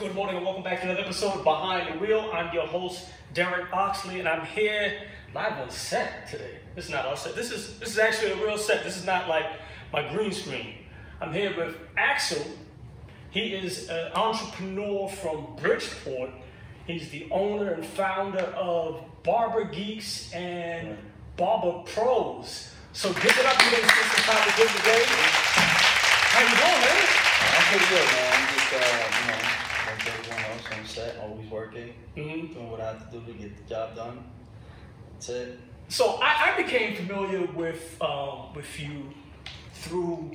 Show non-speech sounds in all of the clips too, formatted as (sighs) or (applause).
Good morning and welcome back to another episode of Behind the Wheel. I'm your host, Derek Oxley, and I'm here live on set today. This is not our set. This is this is actually a real set. This is not like my green screen. I'm here with Axel. He is an entrepreneur from Bridgeport. He's the owner and founder of Barber Geeks and Barber Pros. So give it up to them some time today. How you doing, man? I'm pretty good, man. I'm just, uh, you know, like everyone else on set, always working, Mm-hmm. doing what I have to do to get the job done. That's it. So I, I became familiar with um, with you through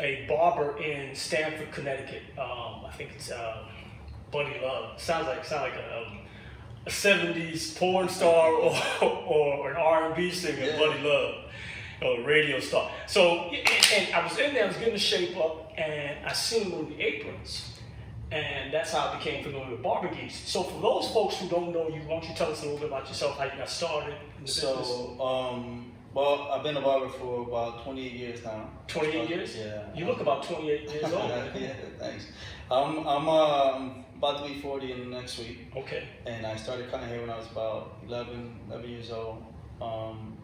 a barber in Stamford, Connecticut. Um, I think it's uh, Buddy Love. Sounds like sounds like a, um, a '70s porn star or, (laughs) or an R&B singer, Yeah. Buddy Love, or a radio star. So and, and I was in there, I was getting the shape up, and I seen him in the aprons. And that's how I became familiar with Barber Geeks. So for those folks who don't know you, why don't you tell us a little bit about yourself, how you got started in the? So, um, well, I've been a barber for about 28 years now. 28 years? Yeah. You look about 28 years old. (laughs) yeah, thanks. I'm, I'm um, about to be 40 in the next week. Okay. and I started cutting hair when I was about 11, 11 years old. Um,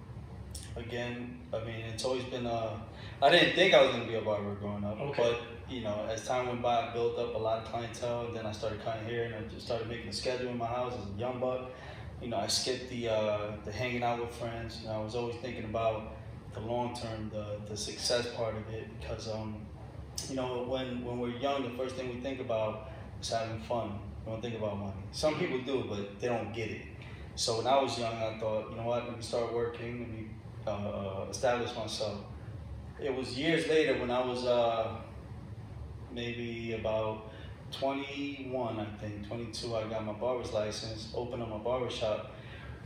again, I mean, it's always been a. I didn't think I was gonna be a barber growing up, Okay. but you know, as time went by, I built up a lot of clientele, and then I started cutting hair, and I just started making a schedule in my house as a young buck. You know, I skipped the uh, the hanging out with friends. You know, I was always thinking about the long term, the the success part of it, because um, you know, when when we're young, the first thing we think about is having fun. We don't think about money. Some people do, but they don't get it. So when I was young, I thought, you know what, let me start working, let me uh, establish myself. It was years later when I was uh, maybe about 21, I think, 22, I got my barber's license, opened up my barber shop,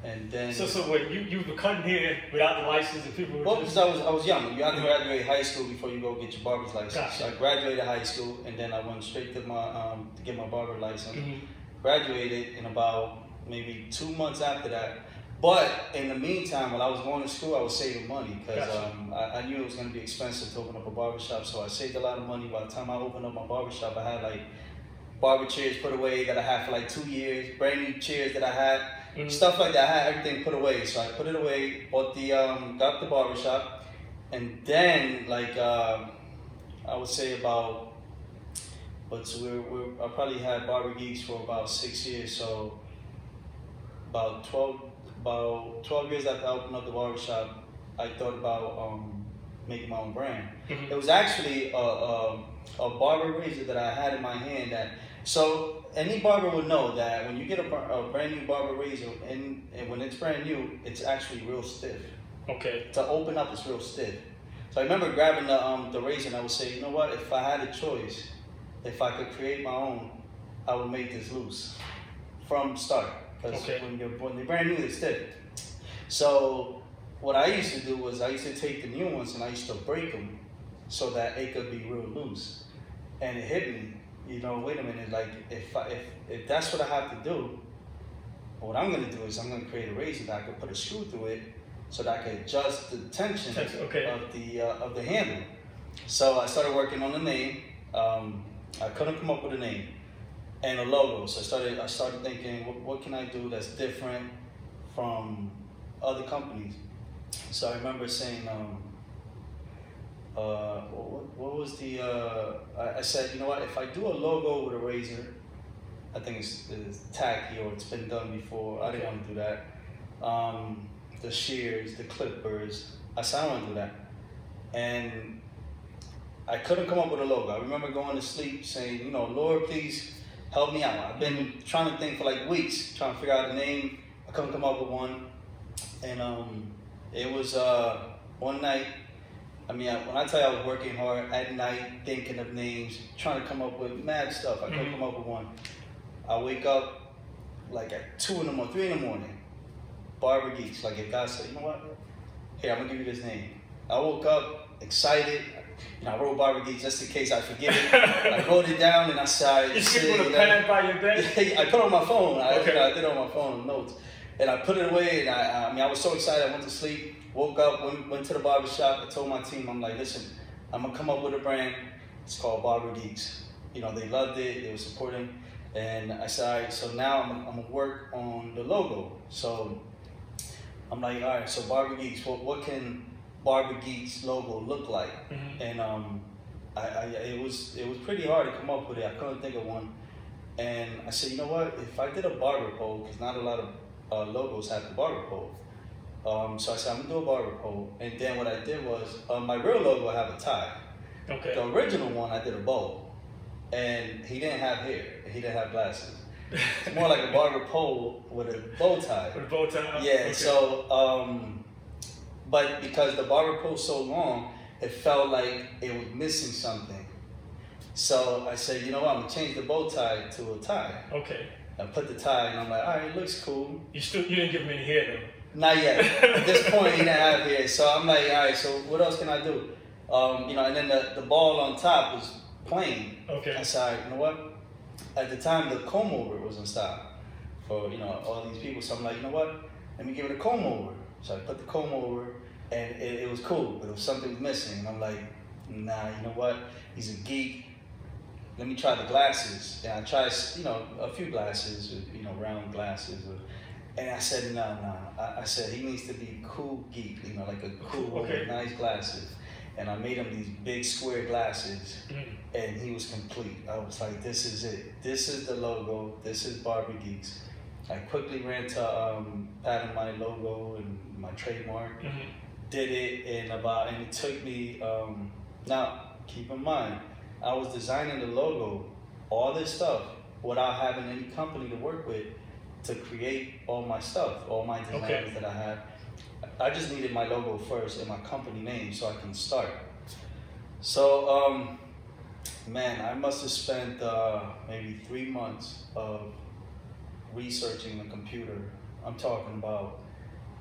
and then. So, so wait, you, you were cutting hair without the license and people were Well, because I was, I was young. You have to graduate high school before you go get your barber's license. Gotcha. So I graduated high school, and then I went straight to my um, to get my barber license. Mhm. Graduated in about maybe two months after that. But in the meantime, while I was going to school, I was saving money because Gotcha. um, I, I knew it was going to be expensive to open up a barbershop. So I saved a lot of money. By the time I opened up my barbershop, I had like barber chairs put away that I had for like two years, brand new chairs that I had, Mhm. stuff like that. I had everything put away. So I put it away, bought the, um, got the barbershop. and then like uh, I would say about, but we're, we're, I probably had Barber Geeks for about six years. So about 12, about 12 years after I opened up the barber shop, I thought about um, making my own brand. Mhm. It was actually a, a, a barber razor that I had in my hand that, so any barber would know that when you get a, a brand new barber razor and, and when it's brand new, it's actually real stiff. Okay. To open up, it's real stiff. So I remember grabbing the, um, the razor and I would say, you know what, if I had a choice, if I could create my own, I would make this loose from start. Because Okay. when, you're, when they're brand new, they're stiff. So what I used to do was I used to take the new ones and I used to break them so that it could be real loose. And it hit me, you know, wait a minute, like if, I, if, if that's what I have to do, what I'm gonna do is I'm gonna create a razor that I could put a screw through it so that I could adjust the tension Tension, okay. of the uh, of the handle. So I started working on the name. Um, I couldn't come up with a name and a logo. So I started I started thinking, what, what can I do that's different from other companies? So I remember saying, um, uh, what, what was the? Uh, I, I said, you know what? If I do a logo with a razor, I think it's, it's tacky or it's been done before. I didn't want to do that. Um, the shears, the clippers. I said I want to do that, and I couldn't come up with a logo. I remember going to sleep saying, you know, Lord, please help me out. I've been trying to think for like weeks, trying to figure out a name. I couldn't come up with one, and um, it was uh, one night. I mean, I, when I tell you I was working hard at night, thinking of names, trying to come up with mad stuff. I couldn't Mhm. come up with one. I wake up like at two in the morning, three in the morning. Barber Geeks. Like if God said, you know what? Here, I'm gonna give you this name. I woke up excited. You know, I wrote Barber Geeks just in case I forget it. I wrote it down and I said, You with a pen by your bed? (laughs) I put it on my phone. I, Okay. you know, I did it on my phone notes, and I put it away. And I, I mean, I was so excited. I went to sleep, woke up, went, went to the barber shop. I told my team, I'm like, listen, I'm gonna come up with a brand. It's called Barber Geeks. You know, they loved it. They were supporting, and I said, all right. So now I'm, I'm gonna work on the logo. So I'm like, all right. So Barber Geeks. What what can Barber Geeks logo look like? Mhm. and um, I, I it was it was pretty hard to come up with it. I couldn't think of one, and I said, you know what? If I did a barber pole, because not a lot of uh, logos have the barber pole. Um, so I said I'm gonna do a barber pole, and then what I did was um, my real logo I have a tie. Okay. The original one I did a bow, and he didn't have hair. He didn't have glasses. It's more like a barber pole with a bow tie. (laughs) With a bow tie? Yeah, Okay. so um but because the barber pole so long, it felt like it was missing something. So I said, you know what, I'm gonna change the bow tie to a tie. Okay. I put the tie and I'm like, all right, it looks cool. You still you didn't give him any hair though. Not yet. At this (laughs) point, he didn't have hair. So I'm like, all right, so what else can I do? Um, you know, and then the, the ball on top was plain. Okay. I said, right, you know what? At the time, the comb over was in style for you know all these people. So I'm like, you know what? Let me give it a comb over. So I put the comb over, and it, it was cool, but it was something missing. And I'm like, nah, you know what? He's a geek. Let me try the glasses. And I tried, you know, a few glasses, you know, round glasses. And I said, no, no. I, I said he needs to be cool geek, you know, like a cool, Okay. with nice glasses. And I made him these big square glasses Mhm. and he was complete. I was like, this is it. This is the logo. This is Barber Geeks. I quickly ran to um, patent my logo and my trademark. Mhm. Did it in about, and it took me. Um, now, keep in mind, I was designing the logo, all this stuff, without having any company to work with to create all my stuff, all my designs Okay. that I had. I just needed my logo first and my company name so I can start. So, um, man, I must have spent uh, maybe three months of researching the computer. I'm talking about,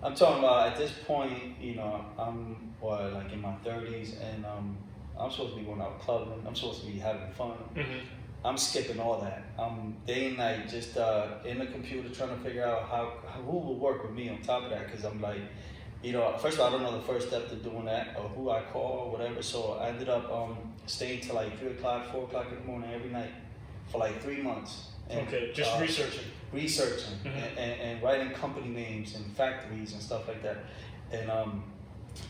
I'm talking about at this point, you know, I'm what, like in my 30s, and um, I'm supposed to be going out clubbing. I'm supposed to be having fun. Mhm. I'm skipping all that. I'm day and night just uh, in the computer trying to figure out how, how who will work with me on top of that because I'm like, you know, first of all, I don't know the first step to doing that or who I call or whatever. So I ended up um, staying till like three o'clock, four o'clock in the morning every night for like three months. And, Okay. Just uh, researching. researching Mhm. and, and, and writing company names and factories and stuff like that. And um,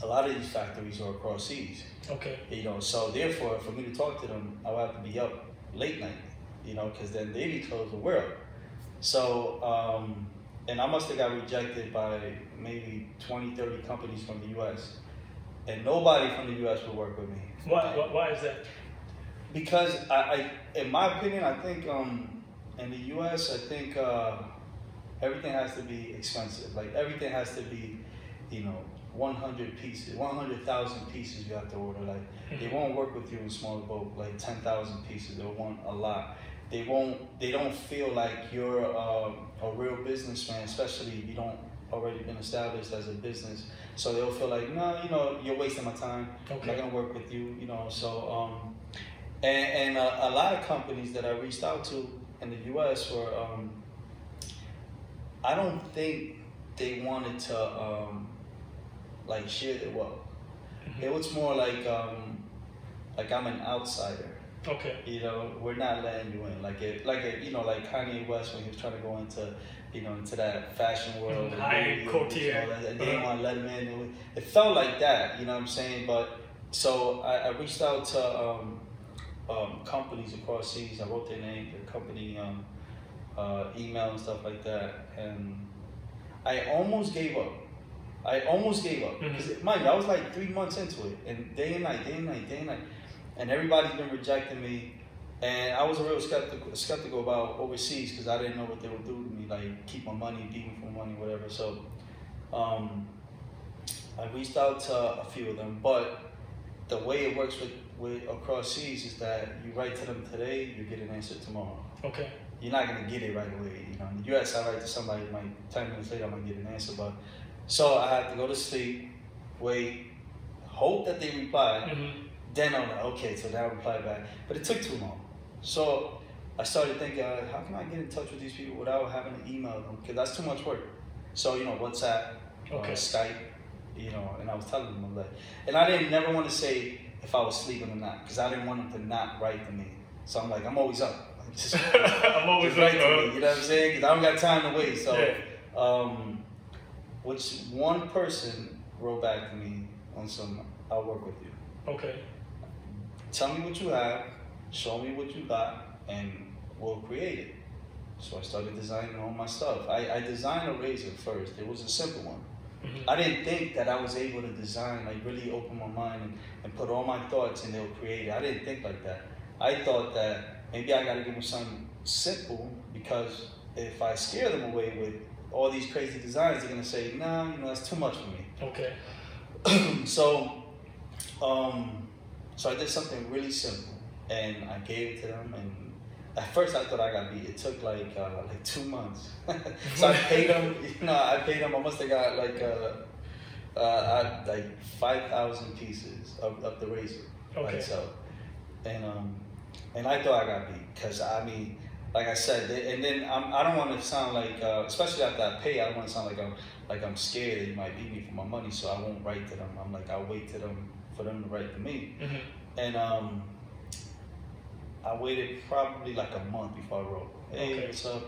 a lot of these factories are across seas Okay. you know so therefore for me to talk to them i would have to be up late night you know because then they be closed the world so um, and i must have got rejected by maybe 20 30 companies from the us and nobody from the us would work with me Why, why, why is that? because I, I in my opinion i think um, in the us i think uh, everything has to be expensive. Like everything has to be you know 100 pieces 100000 pieces you have to order. Like they won't work with you in small boat like 10,000 pieces. They'll want a lot. They won't they don't feel like you're um, a real businessman especially if you don't already been established as a business. So they'll feel like no you know you're wasting my time. I'm not Okay. gonna work with you you know. So um and, and a, a lot of companies that i reached out to in the us were um i don't think they wanted to um like share their wealth Mhm. it was more like um like i'm an outsider Okay. you know, we're not letting you in. Like it, like it, you know, like Kanye West when he was trying to go into, you know, into that fashion world, Mhm, and high-end movies and that, and they didn't Uh-huh. want to let him in. It, was, it felt like that, you know what I'm saying? But so I, I reached out to um, um, companies across seas. I wrote their name, their company, um, uh, email and stuff like that, and I almost gave up. I almost gave up because Mhm. mind you, I was like three months into it, and day and night, day and night, day and night, and everybody's been rejecting me, and I was a real skeptical skeptical about overseas because I didn't know what they would do to me, like keep my money, beat me for money, whatever. So, um, I reached out to a few of them, but the way it works with, with across seas is that you write to them today, you get an answer tomorrow. Okay. You're not gonna get it right away. You know, in the US, I write to somebody, like ten minutes later, I might get an answer. But so I have to go to sleep, wait, hope that they reply. Mm-hmm. Then I'm like, okay, so they'll reply back. But it took too long. So I started thinking, uh, how can I get in touch with these people without having to email them? Because that's too much work. So you know, WhatsApp, uh, Okay. Skype, you know, and I was telling them like, and I didn't never want to say if I was sleeping or not, because I didn't want them to not write to me. So I'm like, I'm always up. (laughs) Just- I'm always up, me, you know what I'm saying? Because I don't got time to wait. So, Yeah. um, which one person wrote back to me on some, I'll work with you. Okay. Tell me what you have, show me what you got, and we'll create it. So I started designing all my stuff. I, I designed a razor first. It was a simple one. Mhm. I didn't think that I was able to design, like really open my mind and, and put all my thoughts and they'll create it. I didn't think like that. I thought that maybe I gotta give them something simple because if I scare them away with all these crazy designs, they're gonna say, nah, you know, that's too much for me. Okay. (clears throat) so, um, so I did something really simple, and I gave it to them. And at first, I thought I got beat. It took like uh, like two months. (laughs) so I paid them. You know, I paid them. I must have got like uh, uh, I, like five thousand pieces of, of the razor Okay. itself, and um, and I thought I got beat because I mean. Like I said, they- and then I'm, I don't want to sound like, uh, especially after I pay, I don't want to sound like I'm like I'm scared that you might beat me for my money, so I won't write to them. I'm like I'll wait to them for them to write to me. Mhm. And um, I waited probably like a month before I wrote. Hey, Okay. what's up?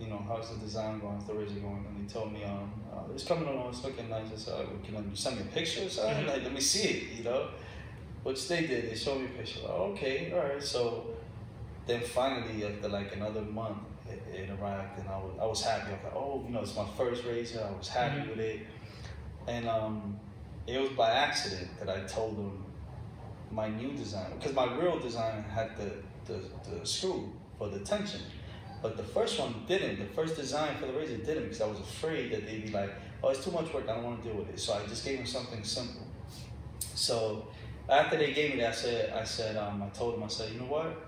You know, how's the design going? How's the razor going? And they told me, um, uh, it's coming along. It's looking nice. I said, "Oh, can you send me a picture or something? Mhm. Like, let me see it. You know, which they did. They showed me a picture. Like, okay, all right. So then finally, after like another month, it, it arrived, and I was I was happy. I was like, oh, you know, it's my first razor. I was happy Mhm. with it, and um, it was by accident that I told them my new design because my real design had the, the the screw for the tension, but the first one didn't. The first design for the razor didn't because I was afraid that they'd be like, oh, it's too much work. I don't want to deal with it. So I just gave them something simple. So after they gave me that, I said, I said, um, I told them, I said, you know what?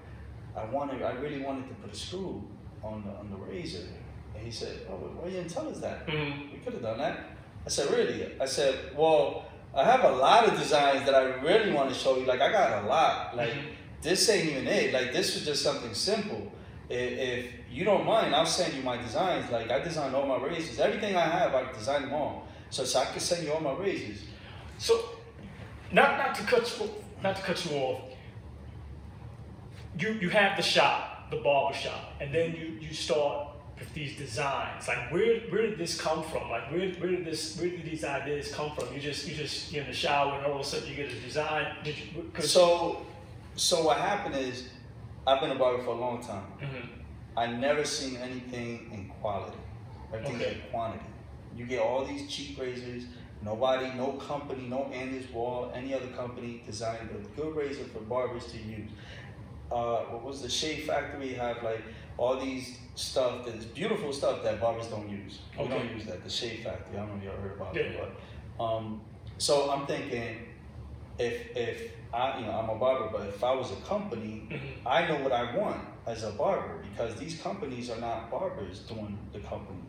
I wanted, I really wanted to put a screw on the on the razor. And he said, oh, why you didn't tell us that? Mhm. We could have done that. I said, really? I said, well, I have a lot of designs that I really want to show you. Like, I got a lot. Like, Mhm. This ain't even it. Like, this was just something simple. If, if you don't mind, I'll send you my designs. Like, I designed all my razors. Everything I have, I designed them all. So, so I can send you all my razors. So, not not to cut you not to cut you off. You you have the shop, the barber shop, and then you you start with these designs. Like where where did this come from? Like where where did this where did these ideas come from? You just you just you're in the shower and all of a sudden you get a design. Did you? So, so what happened is, I've been a barber for a long time. Mhm. I never seen anything in quality. Everything's Okay. in quantity. You get all these cheap razors. Nobody, no company, no Andis Wahl, any other company designed a good razor for barbers to use. Uh, what was the Shave Factory have like all these stuff that's beautiful stuff that barbers don't use. We Okay. don't use that. The Shave Factory. I don't know if y'all heard about Yeah. it, but um, so I'm thinking if if I you know I'm a barber, but if I was a company, Mhm. I know what I want as a barber because these companies are not barbers doing the company.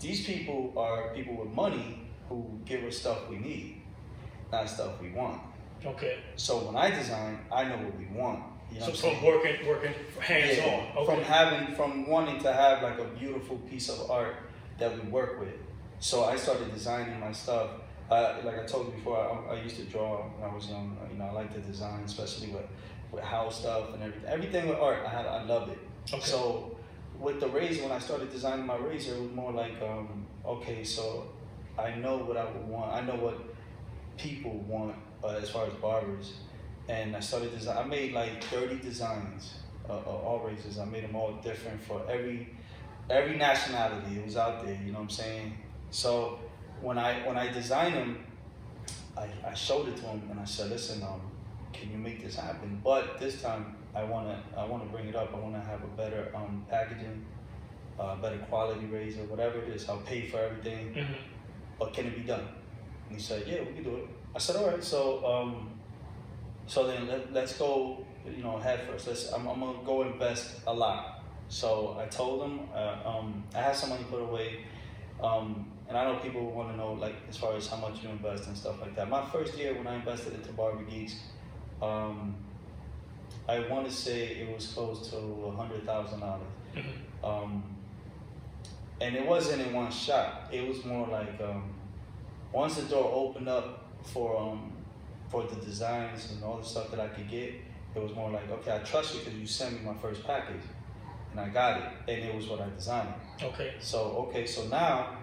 These people are people with money who give us stuff we need, not stuff we want. Okay. So when I design, I know what we want. You know So from saying? working working hands Yeah, on. Okay. From having, from wanting to have like a beautiful piece of art that we work with. So I started designing my stuff. Uh, like I told you before, I, I used to draw when I was young. You know, I like to design, especially with, with house stuff and everything. Everything with art, I had, I loved it. Okay. So with the razor, when I started designing my razor, it was more like, um, okay, so I know what I would want. I know what people want uh, as far as barbers. And I started design. I made like 30 designs uh, uh, all races. I made them all different for every every nationality. It was out there. You know what I'm saying? So when I when I designed them, I, I showed it to him and I said, listen, um, can you make this happen? But this time I wanna I wanna bring it up. I wanna have a better um, packaging, uh, better quality razor, whatever it is. I'll pay for everything. Mm-hmm. But can it be done? And he said, yeah, we can do it. I said, all right. So um, so then let, let's go. You know, head first. Let's. I'm, I'm gonna go invest a lot. So I told him uh, um, I have some money put away. Um, and I know people want to know, like, as far as how much you invest and stuff like that. My first year when I invested into Barber Geeks, um, I want to say it was close to a hundred thousand dollars. Mm-hmm. Um, and it wasn't in one shot. It was more like um, once the door opened up for um, for the designs and all the stuff that I could get, it was more like, okay, I trust you because you sent me my first package, and I got it, and it was what I designed. Okay. So okay, so now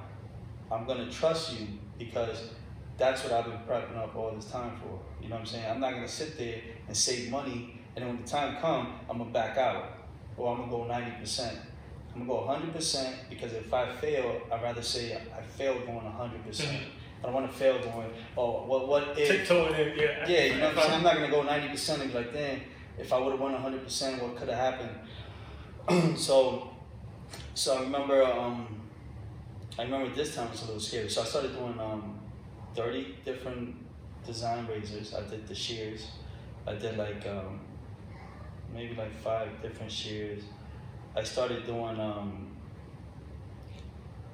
I'm gonna trust you because that's what I've been prepping up all this time for. You know what I'm saying? I'm not gonna sit there and save money and then when the time comes, I'm gonna back out. Or I'm gonna go 90%. I'm gonna go 100% because if I fail, I'd rather say I failed going 100%. percent Mhm. I don't wanna fail going, oh, what, what if? Tiptoeing in, yeah. Yeah, you know what I'm saying? I'm not gonna go 90% and be like, damn, if I would've won 100%, what could've happened? (clears throat) so, so I remember, um, I remember this time was a little scary. So I started doing um, 30 different design razors. I did the shears. I did like um, maybe like five different shears. I started doing um,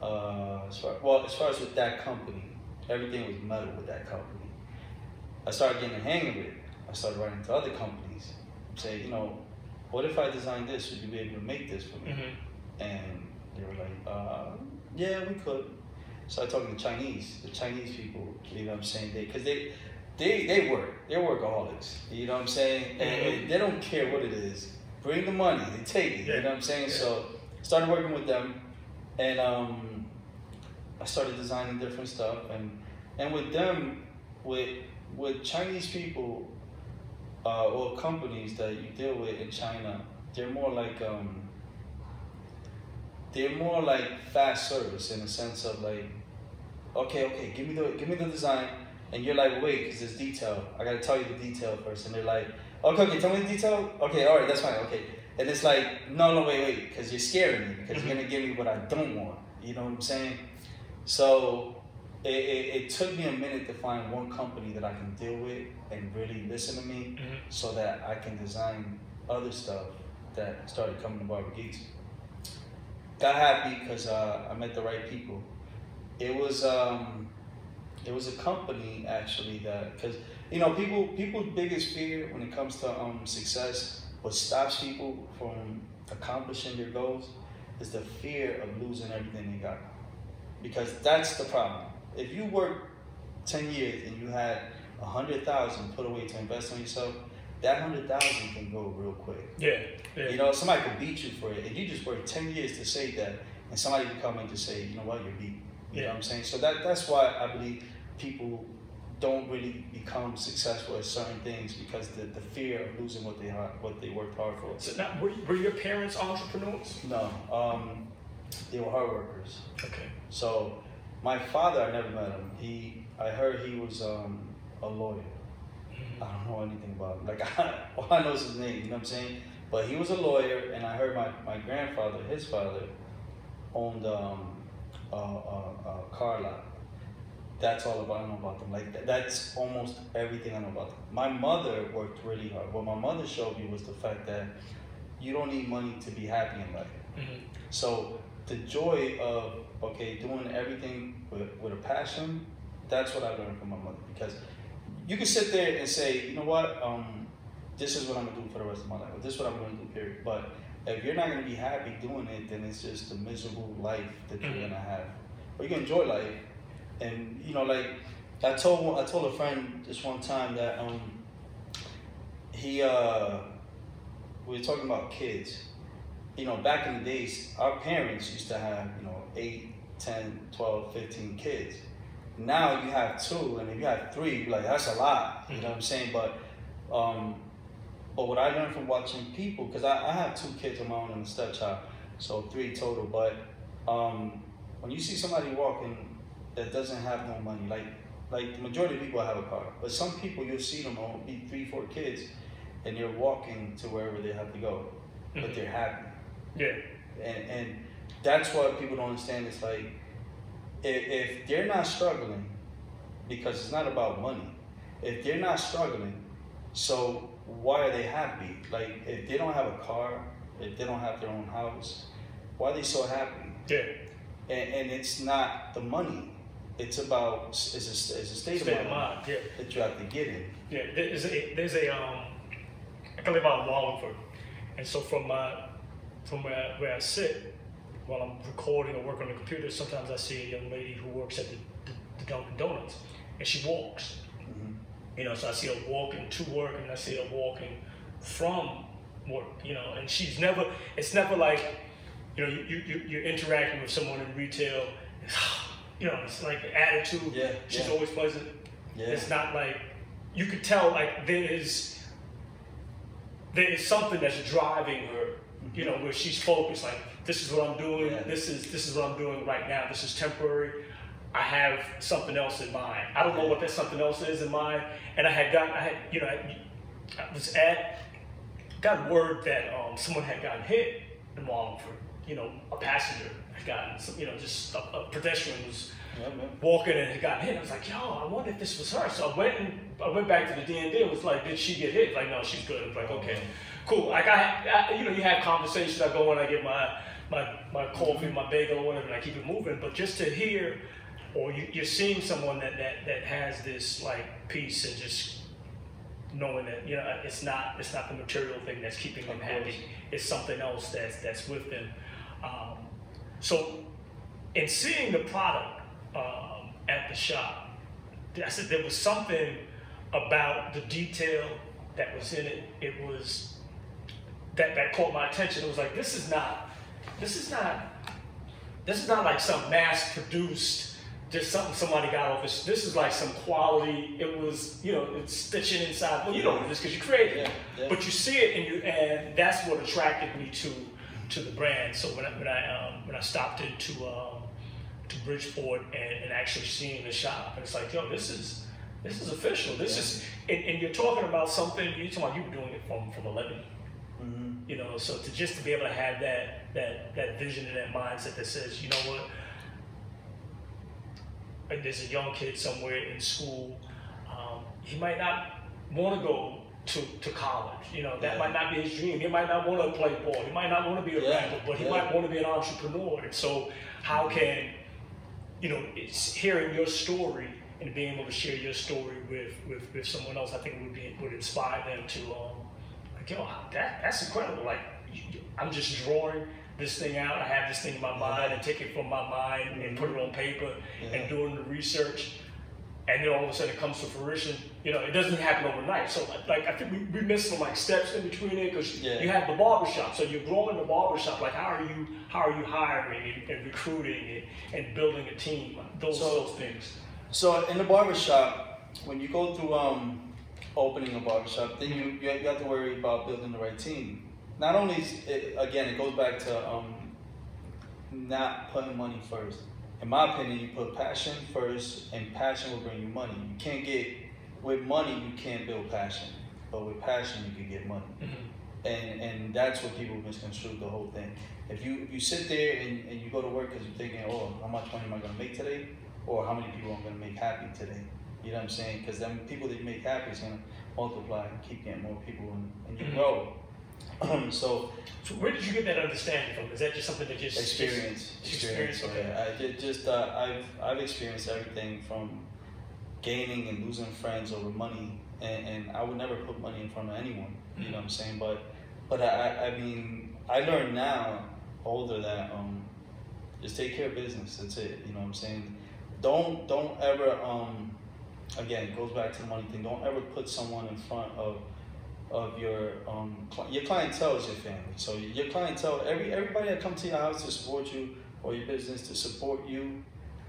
uh, as far, well as far as with that company, everything was metal with that company. I started getting the hang of it. I started writing to other companies, say, you know, what if I design this? Would you be able to make this for me? Mm-hmm. And they were like, uh, yeah, we could. So I talked to the Chinese, the Chinese people, you know what I'm saying? They, cause they, they, they work, they're workaholics, you know what I'm saying? And, they don't care what it is. Bring the money, they take it, you know what I'm saying? So started working with them and um, I started designing different stuff and, and with them, with, with Chinese people, uh, or companies that you deal with in China, they're more like, um, they're more like fast service in the sense of like, okay, okay, give me the give me the design, and you're like, wait, because there's detail. I gotta tell you the detail first, and they're like, okay, okay, tell me the detail. Okay, all right, that's fine. Okay, and it's like, no, no, wait, wait, because you're scaring me because you're gonna give me what I don't want. You know what I'm saying? So. It, it, it took me a minute to find one company that I can deal with and really listen to me Mhm. so that I can design other stuff that started coming to Barber Geeks. Got happy because uh, I met the right people. It was um, it was a company actually that because you know people people's biggest fear when it comes to um, success, what stops people from accomplishing their goals, is the fear of losing everything they got. Because that's the problem. If you work ten years and you had a hundred thousand put away to invest on yourself, that hundred thousand can go real quick. Yeah. Yeah. You know, somebody could beat you for it. If you just work 10 years to say that, and somebody could come in to say, you know what, you're beat. You know Yeah. what I'm saying? So that that's why I believe people don't really become successful at certain things because the, the fear of losing what they what they worked hard for. So now, were, were your parents entrepreneurs? No, um, they were hard workers. Okay. So my father, I never met him. He, I heard he was um, a lawyer. I don't know anything about him. Like, (laughs) all I know is his name, you know what I'm saying? But he was a lawyer, and I heard my, my grandfather, his father, owned um, a, a, a car lot. That's all about, I know about them. Like, that, that's almost everything I know about them. My mother worked really hard. What my mother showed me was the fact that you don't need money to be happy in life. Mhm. So the joy of okay doing everything with, with a passion, that's what I learned from my mother. Because you can sit there and say, you know what, um, this is what I'm gonna do for the rest of my life, or this is what I'm gonna do, period. But if you're not gonna be happy doing it, then it's just a miserable life that you're Mhm. gonna have. But you can enjoy life, and you know, like I told I told a friend this one time that um, he uh, we were talking about kids you know, back in the days, our parents used to have, you know, 8, 10, 12, 15 kids. Now you have two, and if you have three, like, that's a lot, you know what I'm saying? But, um, but what I learned from watching people, because I, I have two kids of my own and a stepchild, so three total. But um, when you see somebody walking that doesn't have no money, like like the majority of people have a car, but some people you'll see them on be three, four kids, and they're walking to wherever they have to go, but Mhm. they're happy Yeah. and and that's what people don't understand. It's like if, if they're not struggling, because it's not about money. If they're not struggling, so why are they happy? Like if they don't have a car, if they don't have their own house, why are they so happy? Yeah. And, and it's not the money. It's about it's a, it's a state, State of of mind. Yeah. that you have to get in. Yeah, there's a there's a um, I live out in Wallingford, and so from my from where, where I sit while I'm recording or working on the computer, sometimes I see a young lady who works at the, the, the Dunkin' Donuts, and she walks. Mhm. You know, so I see her walking to work, and I see her walking from work. You know, and she's never. It's never like, you know, you you you- you're interacting with someone in retail. It's, (sighs) you know, it's like attitude. Yeah, She's yeah. always pleasant. Yeah. It's not like you could tell like there is there is something that's driving her, you know, where she's focused. Like this is what I'm doing. Yeah. This is this is what I'm doing right now. This is temporary. I have something else in mind. I don't know what that something else is in mind. And I had gotten, I had, you know, I, I was at, got word that um, someone had gotten hit in Wallingford. You know, a passenger had gotten, some, you know, just a, a pedestrian was Yeah, walking and had got hit. I was like, yo, I wonder if this was her. So I went and I went back to the DND and was like, did she get hit? Like, no, she's good. I was like, okay, cool. Like I, I you know, you have conversations. I go and I get my my my coffee, my bagel, or whatever, and I keep it moving. But just to hear, or you, you're seeing someone that that that has this like peace and just knowing that you know it's not it's not the material thing that's keeping them happy. It's something else that's that's with them. Um, so in seeing the product um, at the shop, I said there was something about the detail that was in it. It was that that caught my attention. It was like this is not this is not this is not like some mass produced just something somebody got off this. This is like some quality. It was you know it's stitching inside. Well, you know what it is because you created it, Yeah, yeah. but you see it and you and that's what attracted me to to the brand. So when I when I um, when I stopped into um, to Bridgeport and, and actually seeing the shop, and it's like yo, this is this is official. This is and, and you're talking about something. You're talking about you were doing it from from 11 Mhm. You know so to just to be able to have that that that vision and that mindset that says you know what? Like there's a young kid somewhere in school um, he might not want to go to, to college you know that Yeah. might not be his dream. He might not want to play ball. He might not want to be a Yeah, rapper but he yeah. might want to be an entrepreneur. And so how can you know it's hearing your story and being able to share your story with with, with someone else i think would be would inspire them to um, yo, that, that's incredible. Like, I'm just drawing this thing out. I have this thing in my mind mm-hmm. and take it from my mind and mm-hmm. put it on paper Yeah. and mm-hmm. doing the research. And then all of a sudden it comes to fruition. You know, it doesn't happen overnight. So, like, I think we, we missed some like steps in between it because Yeah. you have the barbershop. So you're growing the barbershop. Like, how are you, how are you hiring and, and recruiting and, and building a team? Those, So- those things. So in the barbershop, when you go through um, opening a barbershop, then you, you have to worry about building the right team. Not only is it, again, it goes back to um, not putting money first. In my opinion, you put passion first, and passion will bring you money. You can't get with money, you can't build passion, but with passion, you can get money. And and that's what people misconstrue the whole thing. If you if you sit there and, and you go to work because you're thinking, oh, how much money am I gonna make today, or how many people I'm gonna make happy today. You know what I'm saying? Because then people that you make happy is gonna multiply and keep getting more people and, and you grow. (clears throat) so So where did you get that understanding from? Is that just something that just experience, just- experience. experience, okay. Yeah, I did just uh, I've I've experienced everything from gaining and losing friends over money, and, and I would never put money in front of anyone. You know what I'm saying? But but I I- I mean I learned now older that um just take care of business. That's it. You know what I'm saying? Don't don't ever um again it goes back to the money thing. Don't ever put someone in front of of your um cli- your clientele is your family. So your clientele, every everybody that comes to your house to support you or your business to support you,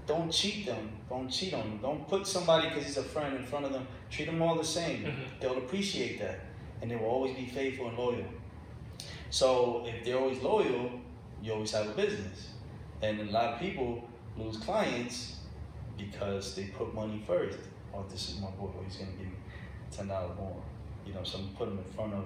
don't cheat them. Don't cheat on them. Don't put somebody because he's a friend in front of them. Treat them all the same. Mhm. They'll appreciate that. and they will always be faithful and loyal. So if they're always loyal, you always have a business. And a lot of people lose clients because they put money first. Oh, this is my boy. Oh, he's gonna give me ten dollars more. You know, so I'm put him in front of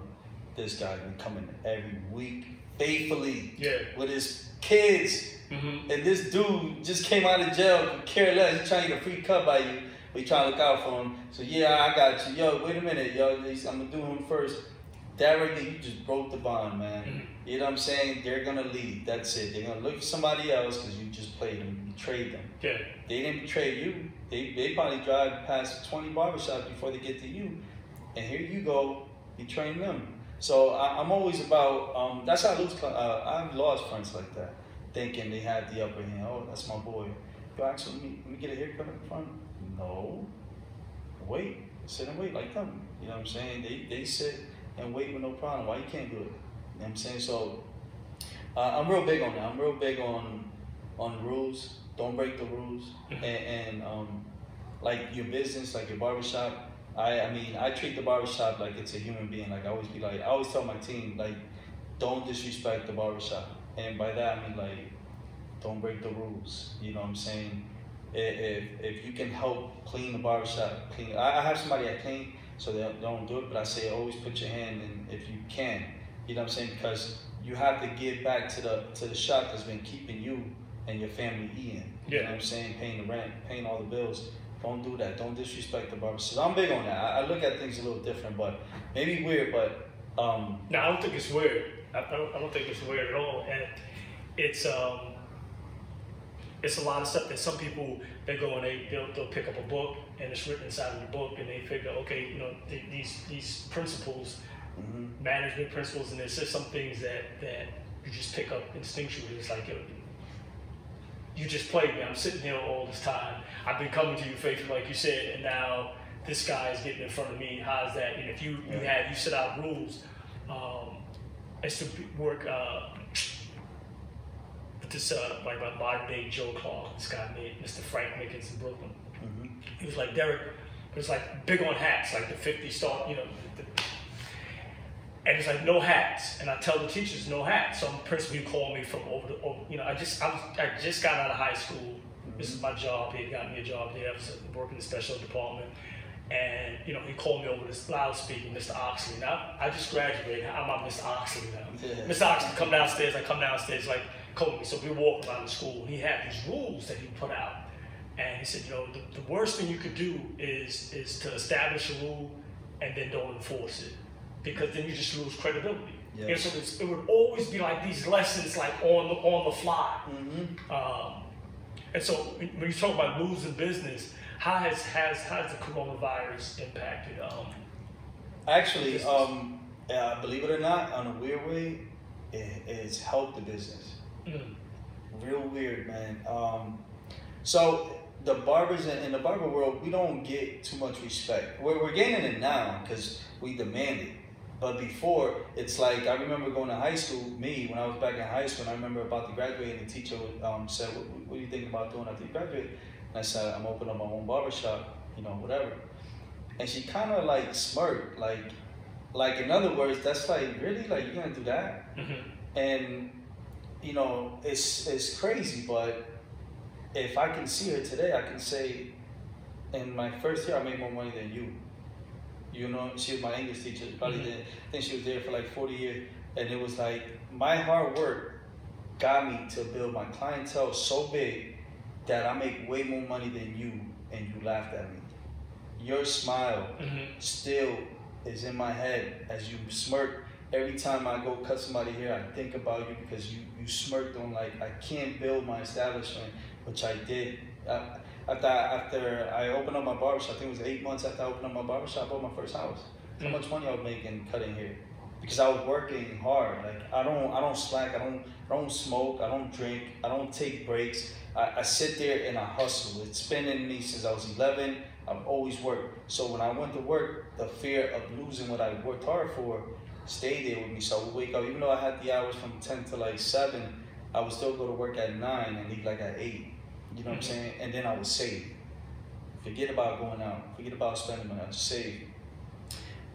this guy been coming every week faithfully Yeah. with his kids. Mm-hmm. And this dude just came out of jail, could care less. He's trying to get a free cut by you, but you trying to look out for him. So yeah, I got you. Yo, wait a minute, yo. I'm gonna do him first. Directly, you just broke the bond, man. Mhm. You know what I'm saying? They're gonna leave. That's it. They're gonna look for somebody else because you just played them, betrayed them. Yeah. They didn't betray you. They they probably drive past 20 barbershops before they get to you, and here you go you train them. So I, I'm always about. Um, that's how I lose. Uh, I've lost friends like that, thinking they had the upper hand. Oh, that's my boy. Yo, actually, let me, let me get a haircut in front. No. Wait. Sit and wait like them. You know what I'm saying? They they sit and wait with no problem. Why you can't do it? You know what I'm saying? So uh, I'm real big on that. I'm real big on on rules. Don't break the rules. And, and um, like your business, like your barbershop. I I mean I treat the barbershop like it's a human being. Like I always be like I always tell my team like don't disrespect the barbershop. And by that I mean like don't break the rules. You know what I'm saying? If, if you can help clean the barbershop, clean. I, I have somebody I clean, so they don't- don't do it. But I say always put your hand in if you can. You know what I'm saying? Because you have to give back to the to the shop that's been keeping you and your family eating. You know Yeah. what I'm saying? Paying the rent, paying all the bills. Don't do that. Don't disrespect the barber. I'm big on that. I, I look at things a little different, but maybe weird, but um, No, I don't think it's weird. I, I, don't, I don't think it's weird at all. And it's um, it's a lot of stuff that some people they go and they they'll, they'll pick up a book and it's written inside of the book and they figure okay you know th- these these principles mhm. management principles and there's just some things that that you just pick up instinctually it's like yo, you just played me. I'm sitting here all this time. I've been coming to you faithfully like you said and now this guy is getting in front of me. How's that? And if you you have you set out rules um as to work uh with this uh like my modern day joe clark this guy named mr frank mickens in brooklyn. Mhm. he was like Derek it was like big on hats, like the 50 star, you know. The, and it's like no hats, and I tell the teachers no hats. Some principal you call me from over the, over, you know, I just I was I just got out of high school. This is my job. He got me a job there. I was working in the special department, and you know he called me over this loudspeaker, Mr. Oxley. Now I just graduated. I'm not Mr. Oxley now. Yeah. Mr. Oxley, come downstairs. I come downstairs, like called me. So we walk around the school, and he had these rules that he put out. And he said, you know, the, the worst thing you could do is is to establish a rule and then don't enforce it, because then you just lose credibility. Yeah. And so it's, it would always be like these lessons, like on the on the fly. Mhm. Um, and so when you talk about losing business, how has has how has the coronavirus impacted? Um, Actually, um, uh, believe it or not, on a weird way, it, it's helped the business. mm, Real weird, man. Um, so the barbers in, in the barber world, we don't get too much respect. We're, we're getting it now because we demand it. But before, it's like I remember going to high school. Me, when I was back in high school, and I remember about to graduate, and the teacher um, said, what, "What are you think about doing after you graduate?" And I said, "I'm opening up my own barber shop, you know, whatever." And she kind of like smirked, like, like in other words, that's like really like you're gonna do that mhm. and you know it's it's crazy but if i can see her today i can say in my first year i made more money than you you know she was my english teacher probably Mhm. did, i think she was there for like 40 years and it was like my hard work got me to build my clientele so big that i make way more money than you and you laughed at me your smile Mhm. still is in my head as you smirk every time I go cut somebody here. I think about you because you you smirked on like I can't build my establishment, which I did. Uh, after after I opened up my barbershop, I think it was eight months after I opened up my barbershop, I bought my first house. How much money I was making cutting hair, Because I was working hard. Like I don't I don't slack. I don't I don't smoke. I don't drink. I don't take breaks. I, I sit there and I hustle. It's been in me since I was 11. I've always worked. So when I went to work, the fear of losing what I worked hard for stayed there with me. So I would wake up, even though I had the hours from 10 to like 7, I would still go to work at 9 and leave like at 8. You know what I'm saying? And then I would save. Forget about going out. Forget about spending money. I just save.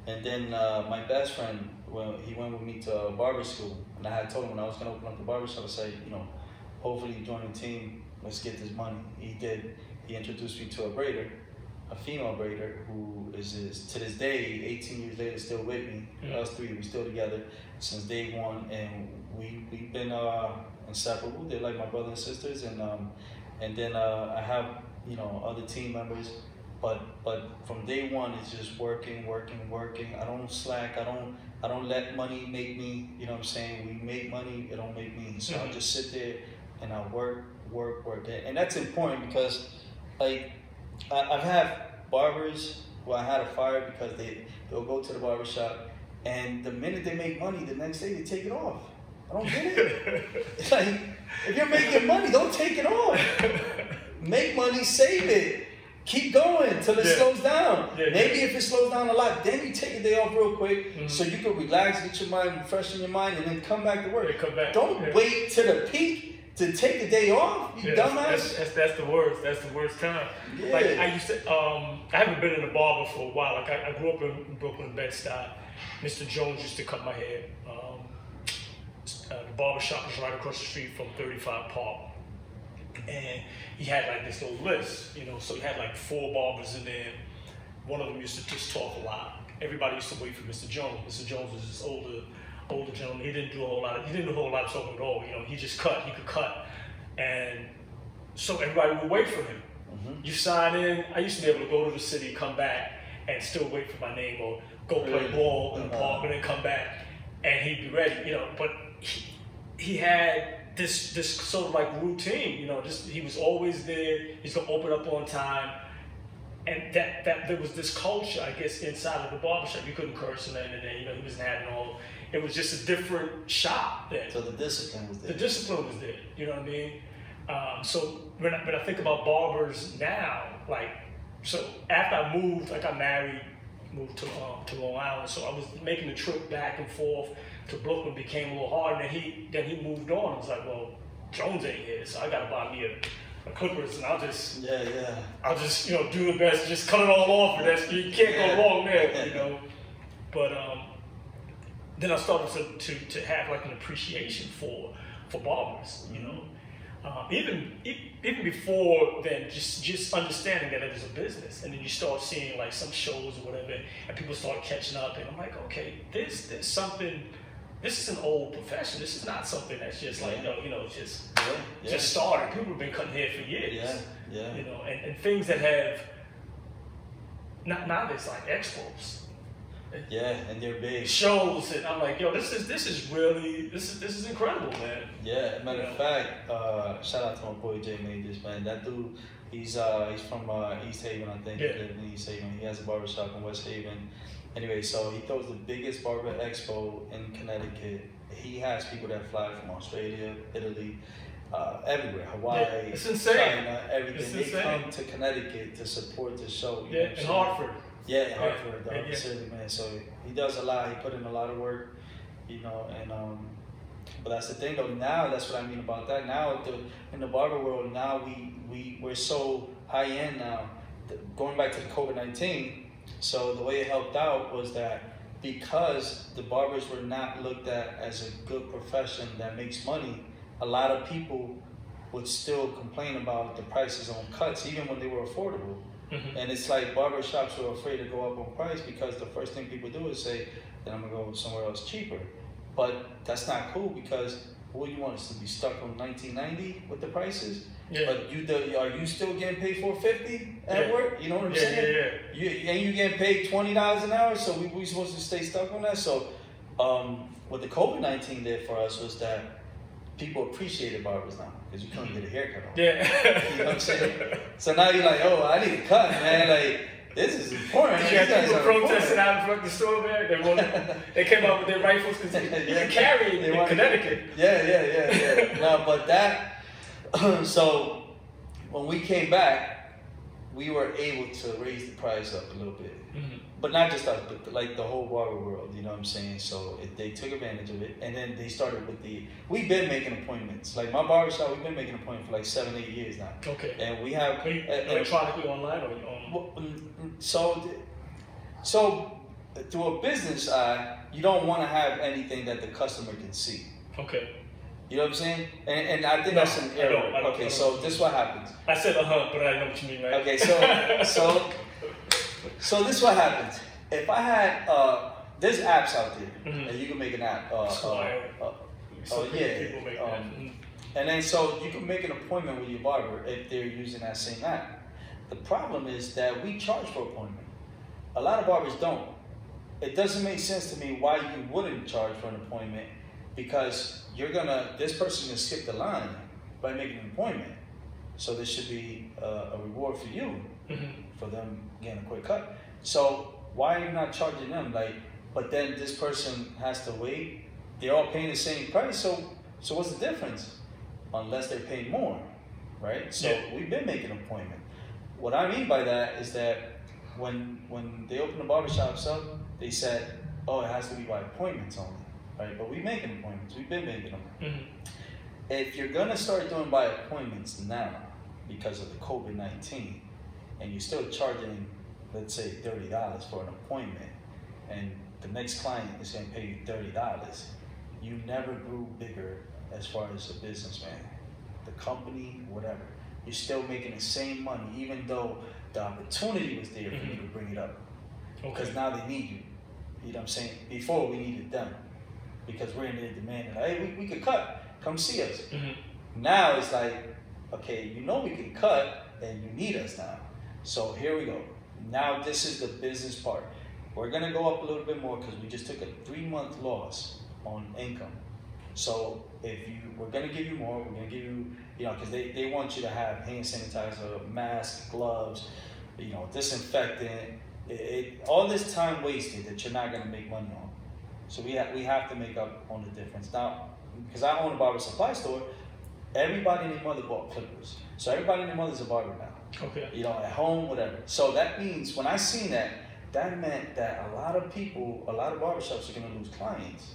And then uh, my best friend, well, he went with me to barber school, and I had told him when I was gonna open up the barber shop, I said, you know, hopefully you join the team. Let's get this money. He did. He introduced me to a braider, a female braider who is, is to this day, 18 years later, still with me. Mhm. Us three, we still together since day one, and we we've been uh, inseparable. They're like my brother and sisters, and um, and then uh, I have you know other team members, but but from day one it's just working, working, working. I don't slack. I don't I don't let money make me. You know what I'm saying? We make money, it don't make me. So I Mhm. just sit there and I work, work, work, and that's important because like I, I've had barbers who I had to fire because they they'll go to the barbershop and the minute they make money, the next day they take it off. I don't get it. (laughs) Like if you're making money, don't take it off. (laughs) Make money, save it. Keep going till it Yeah. slows down. Yeah. Maybe if it slows down a lot, then you take a day off real quick Mhm. so you can relax, get your mind fresh in your mind, and then come back to work. Come back. Don't wait to the peak to take the day off. You Yeah, dumbass. that's, that's, that's the worst. That's the worst time. Yeah. Like I used to, um, I haven't been in a barber for a while. Like I, I grew up in Brooklyn, Bed Stuy. Mr. Jones used to cut my hair. Um, uh, the barber shop was right across the street from 35 Park, and he had like this little list, you know. So he had like four barbers in there. One of them used to just talk a lot. Everybody used to wait for Mr. Jones. Mr. Jones was this older, older gentleman. He didn't do a whole lot. Of, he didn't do a whole lot of talking at all. You know, he just cut. He could cut, and so everybody would wait for him. Mhm. You sign in. I used to be able to go to the city, come back, and still wait for my name, or go play Really? ball in the Uh-huh. park, and then come back, and he'd be ready. You know, but he, he had this this sort of like routine. You know, just he was always there. He's gonna open up on time. And that, that there was this culture, I guess, inside of the barbershop. You couldn't curse and anything. You know, he wasn't having all. It was just a different shop then So the discipline was there. the discipline was there. You know what I mean? Um, so when I, when I think about barbers now, like, so after I moved, like I got married, moved to um, to Long Island, so I was making the trip back and forth to Brooklyn became a little hard. And then he then he moved on. I was like, well, Jones ain't here, so I got to buy me a, a Clippers, and I'll just Yeah, yeah. I'll just you know do the best, just cut it all off, and that's you can't Yeah. go wrong there, you (laughs) know. But um, then I started to, to, to have like an appreciation for for barbers, you know. Um, even even before then, just just understanding that it was a business, and then you start seeing like some shows or whatever, and people start catching up, and I'm like, okay, there's there's something. This is an old profession. This is not something that's just like you know, you know, just Yeah, yeah. just started. People have been cutting hair for years. Yeah, yeah. You know, and, and things that have not nowadays like expos, Yeah, and they're big. shows, and I'm like, yo, this is this is really this is this is incredible, man. Yeah, matter Yeah. of fact, uh, shout out to my boy Jay Majors, man. That dude, he's uh, he's from uh, East Haven, I think. Yeah. He lives in East Haven. He has a barber shop in West Haven. Anyway, so he throws the biggest barber expo in Connecticut. He has people that fly from Australia, Italy, uh, everywhere, Hawaii, it's insane. China, everything. It's they insane. come to Connecticut to support the show. Yeah, in? Hartford. Yeah, Yeah, Hartford, the yeah. City, man. So he does a lot. He put in a lot of work, you know. And um, but that's the thing, though. Now that's what I mean about that. Now the in the barber world, now we we we're so high end now. The- Going back to the COVID nineteen, so the way it helped out was that because the barbers were not looked at as a good profession that makes money, a lot of people would still complain about the prices on cuts, even when they were affordable. Mhm. And it's like barbershops are afraid to go up on price because the first thing people do is say, then I'm gonna go somewhere else cheaper. But that's not cool because what you want us to be stuck on 1990 with the prices? Yeah. But you the, are you still getting paid 450 at Yeah. work? You know what I'm Yeah, saying? yeah, yeah. You, and you getting paid twenty dollars an hour, so we we supposed to stay stuck on that. So, um, what the COVID nineteen did for us was that people appreciated barbers now because you couldn't get a haircut. On. Yeah. You know what I'm saying? So now you're like, oh, I need a cut, man. Like this is important. You got people protesting out in front of the store, there. They wanted, they came out with their rifles because you can carry in Connecticut. Yeah, yeah, yeah, yeah. (laughs) no, but that. (clears throat) so when we came back, we were able to raise the price up a little bit. But not just us, but like the whole barber world. You know what I'm saying? So it, they took advantage of it, and then they started with the. We've been making appointments. Like my barbershop, we've been making appointments for like seven, eight years now, Okay. and we have. Are you and- electronically online or you on? well, mm, mm, so, so through a business eye, you don't want to have anything that the customer can see. Okay. You know what I'm saying? And, and I think No, that's an I error. don't- I don't- okay, so this what happens. I said uh huh, but I know what you mean, right? Okay, so so (laughs) so this is what happens. If I had uh, there's apps out there, Mhm. and you can make an app. Uh, So uh, uh, So Oh, yeah, People make um. Mm. and then so you can make an appointment with your barber if they're using that same app. The problem is that we charge for appointment. A lot of barbers don't. It doesn't make sense to me why you wouldn't charge for an appointment because you're gonna this person gonna skip the line by making an appointment. So there should be uh, a reward for you Mhm. For them getting a quick cut. So why are you not charging them? Like, but then this person has to wait. They're all paying the same price. So, so what's the difference? Unless they're paying more, right? So Yeah. we've been making an appointment. What I mean by that is that when when they opened the barbershops up, they said, "Oh, it has to be by appointments only," right? But we making appointments. We've been making them Mhm. if you're gonna start doing by appointments now because of the COVID nineteen, and you're still charging, let's say thirty dollars for an appointment, and the next client is gonna pay you thirty dollars, you never grew bigger as far as a businessman, the company, whatever. You're still making the same money, even though the opportunity was there for you to bring it up because Okay. now they need you. You know what I'm saying? Before we needed them because we're in the demand. And, hey, we, we could cut. Come see us. Mhm. Now it's like, okay, you know we can cut and you need us now. So here we go. Now this is the business part. We're gonna go up a little bit more because we just took a three month loss on income. So if you, we're gonna give you more. We're gonna give you, you know, because they, they want you to have hand sanitizer, mask, gloves, you know, disinfectant. It, it, all this time wasted that you're not gonna make money on. So we have we have to make up on the difference now. Because I own a barber supply store, everybody in their mother bought clippers. So everybody in their mother's a barber now Okay. you know, at home, whatever. So that means when I seen that, that meant that a lot of people, a lot of barbershops are gonna lose clients.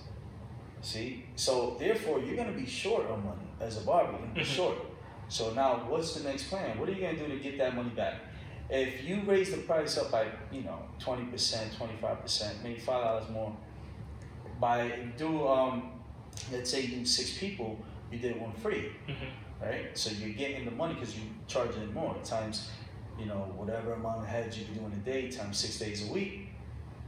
See? So therefore you're gonna be short on money as a barber, you're gonna be Mhm. short. So now what's the next plan? What are you gonna do to get that money back? If you raise the price up by, you know, twenty percent, twenty-five percent, maybe five dollars more, by do um let's say you do six people, you did one free Mhm. Right? So you're getting the money because you're charging more times, you know, whatever amount of heads you can do in a day times six days a week,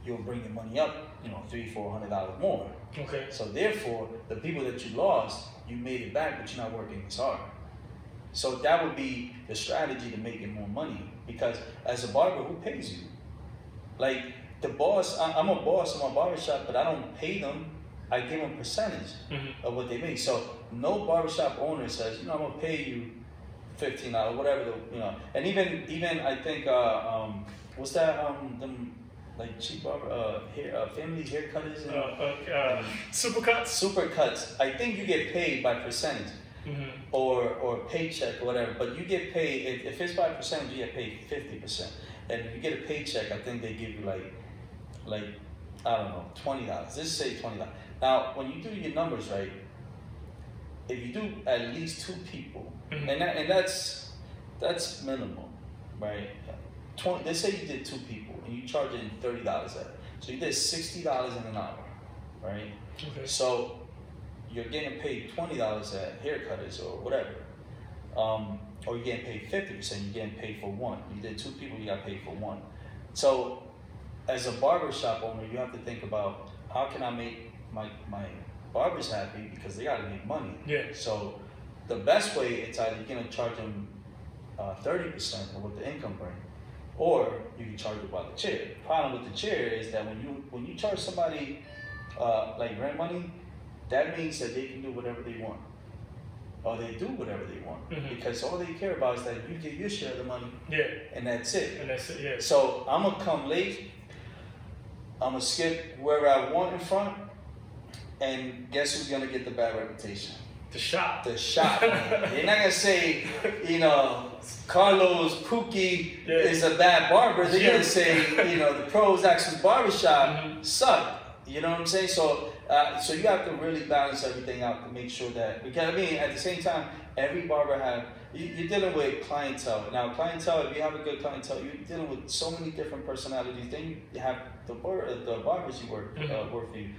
you'll bring your money up, you know, three, four hundred dollars more. Okay. So therefore, the people that you lost, you made it back, but you're not working as hard. So that would be the strategy to making more money because as a barber, who pays you? Like the boss, I'm a boss in my barbershop, but I don't pay them. I give them percentage Mhm. of what they make. So no barbershop owner says, you know, I'm gonna pay you fifteen dollars, whatever the you know. And even even I think uh, um, what's that um them like cheap barber uh hair uh, family haircutters Uh, uh, uh, Supercuts. super cuts. I think you get paid by percentage Mhm. or or paycheck or whatever. But you get paid if, if it's by percentage, you get paid fifty percent. And if you get a paycheck, I think they give you like like I don't know twenty dollars. Let's say twenty dollars. Now when you do your numbers right, if you do at least two people, Mhm. and that, and that's that's minimum, right? Twenty. Let's say you did two people and you charge in thirty dollars at. So you did sixty dollars in an hour, right? Okay. So you're getting paid twenty dollars at haircutters or whatever, um, or you're getting paid fifty percent. You're getting paid for one. You did two people, you got paid for one. So as a barber shop owner, you have to think about how can I make my my barbers happy because they got to make money. Yeah. So the best way it's either you're gonna charge them uh, thirty percent of what the income bring, or you can charge it by the chair. Problem with the chair is that when you when you charge somebody uh, like rent money, that means that they can do whatever they want, or they do whatever they want Mhm. because all they care about is that you get your share of the money Yeah. and that's it. And that's it. Yeah. So I'm gonna come late. I'm gonna skip wherever I want in front, and guess who's gonna get the bad reputation? The shop. The shop. (laughs) They're not gonna say, you know, Carlos Pookie Yeah. is a bad barber. They're Yeah. gonna say, you know, the pros actually barbershop Mhm. suck. You know what I'm saying? So Uh, so you have to really balance everything out to make sure that because I mean at the same time every barber have you, you're dealing with clientele now clientele if you have a good clientele you're dealing with so many different personalities then you have the bar, the barbers you work uh, Mhm. work for you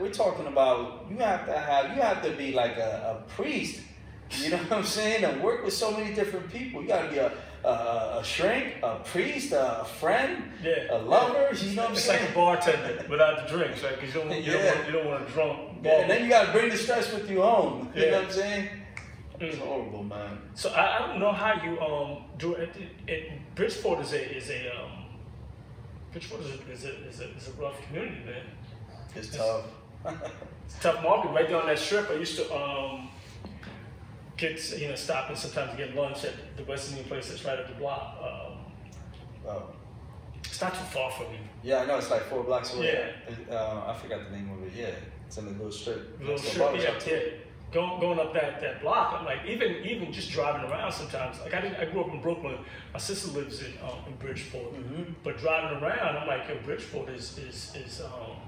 we're talking about you have to have you have to be like a, a priest you know (laughs) what I'm saying and work with so many different people you got to be a, a a shrink a priest a friend Yeah. a lover you know what I'm It's saying like a bartender without the drinks, right? Because you don't, you, don't Yeah. want, you don't want a drunk Yeah, and then you gotta bring the stress with you home. You Yeah. know what I'm saying? It's Mm. horrible, man. So I, I don't know how you um do it. it, it Bridgeport is a is a um Bridgeport is a, is a, is a, is a rough community, man. It's tough. It's a tough market right there on that strip. I used to um get you know stop and sometimes get lunch at the West Indian place that's right up the block. Um, oh. it's not too far from you. Yeah, I know it's like four blocks away. Yeah. Uh, I forgot the name of it. Yeah, it's in the little strip. little next to the strip, yeah, yeah. Going, going up that, that block, I'm like, even even just driving around sometimes. Like I, didn't, I grew up in Brooklyn. My sister lives in um, in Bridgeport, Mhm. but driving around, I'm like, yo, Bridgeport is is is um.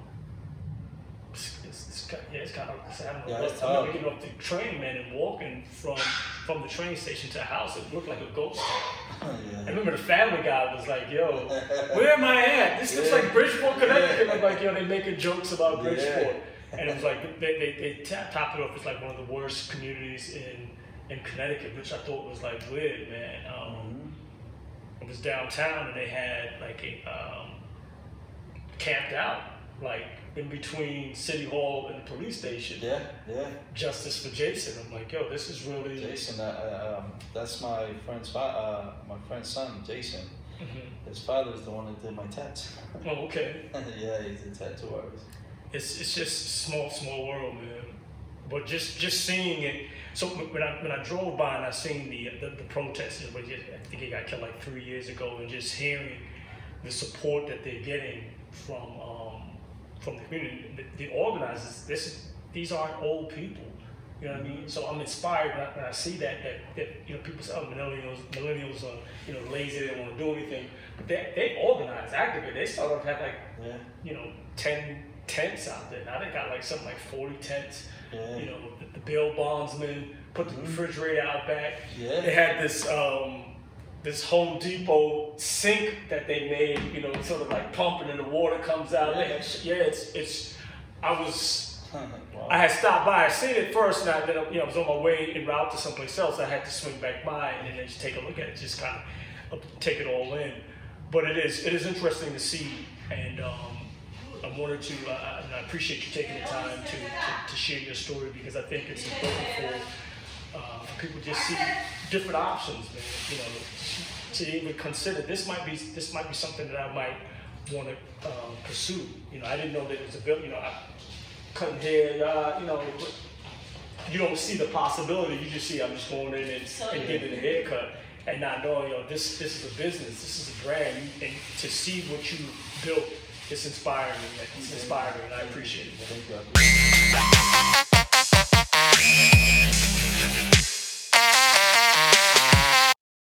It's, it's, it's, ki- yeah, it's kind of. I don't know. Yeah, it's I remember tough. getting off the train, man, and walking from from the train station to the house. It looked like a ghost. I yeah. remember the Family Guy was like, "Yo, where am I at? This looks Yeah. like Bridgeport, Connecticut." I'm like, "Yo, they making jokes about Yeah. Bridgeport," and it was like they they, they ta- topped it off as like one of the worst communities in in Connecticut, which I thought was like weird, man. Um, Mhm. it was downtown, and they had like a um, camped out, like in between City Hall and the police station. Yeah, yeah. Justice for Jason. I'm like, yo, this is really. Jason, uh, uh, um, that's my friend's fa- uh, my friend's son, Jason. Mhm. His father's the one that did my tats. Oh, okay. (laughs) yeah, he's a tattoo artist. it's it's just small small world, man. But just just seeing it. So when I when I drove by and I seen the the, the protesters, but just, I think he got killed like three years ago, and just hearing the support that they're getting from um, from the community, the, the organizers. This these aren't old people. You know what I mean? So I'm inspired when I, when I see that, that that you know people say, oh, millennials millennials are you know lazy, they don't want to do anything, but they they organize, activate. They started to have like Yeah, you know, 10 tents out there. Now they got like something like 40 tents. yeah. You know, the, the Bill Bondsman put the Mhm. refrigerator out back. Yeah. They had this um, this Home Depot sink that they made, you know, sort of like pumping and the water comes out. They had yeah, it's, it's, I was, wow. I had stopped by, I seen it first, and I, then, you know, I was on my way en route to someplace else. I had to swing back by and then just take a look at it, just kind of take it all in. But it is, it is interesting to see, and um, I wanted to, uh, and I appreciate you taking the time to, to, to share your story because I think it's important for, uh, people just see different options, man. You know, to even consider this might be this might be something that I might want to um, pursue. You know, I didn't know that it was a bill. You know, I, cutting hair, uh, you know, but you don't see the possibility. You just see I'm just going in and, and getting a haircut and not knowing, you know, this this is a business, this is a brand, and to see what you built, it's inspiring. man. It's inspiring, and I appreciate it. Thank you. Yeah.